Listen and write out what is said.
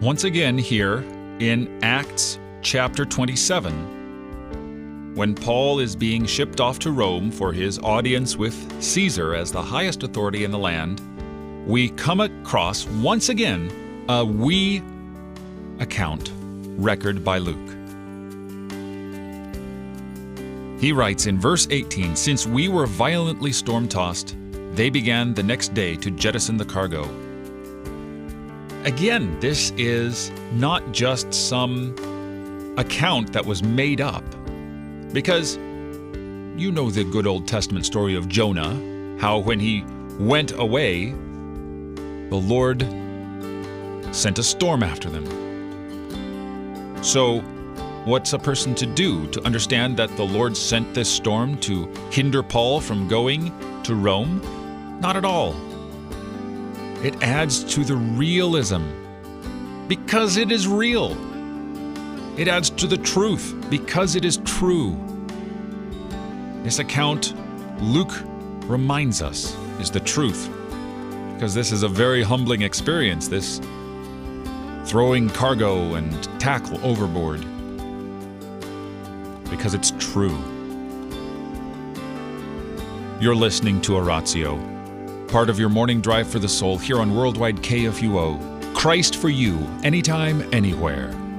once again here in Acts chapter 27, when Paul is being shipped off to Rome for his audience with Caesar as the highest authority in the land, we come across once again a we account record by Luke. He writes in verse 18 Since we were violently storm tossed, they began the next day to jettison the cargo. Again, this is not just some account that was made up, because you know the good Old Testament story of Jonah, how when he went away, the Lord sent a storm after them. So, what's a person to do to understand that the Lord sent this storm to hinder Paul from going to Rome? Not at all. It adds to the realism because it is real. It adds to the truth because it is true. This account, Luke reminds us, is the truth because this is a very humbling experience, this throwing cargo and tackle overboard. Because it's true. You're listening to Oratio, part of your morning drive for the soul here on Worldwide KFUO. Christ for you, anytime, anywhere.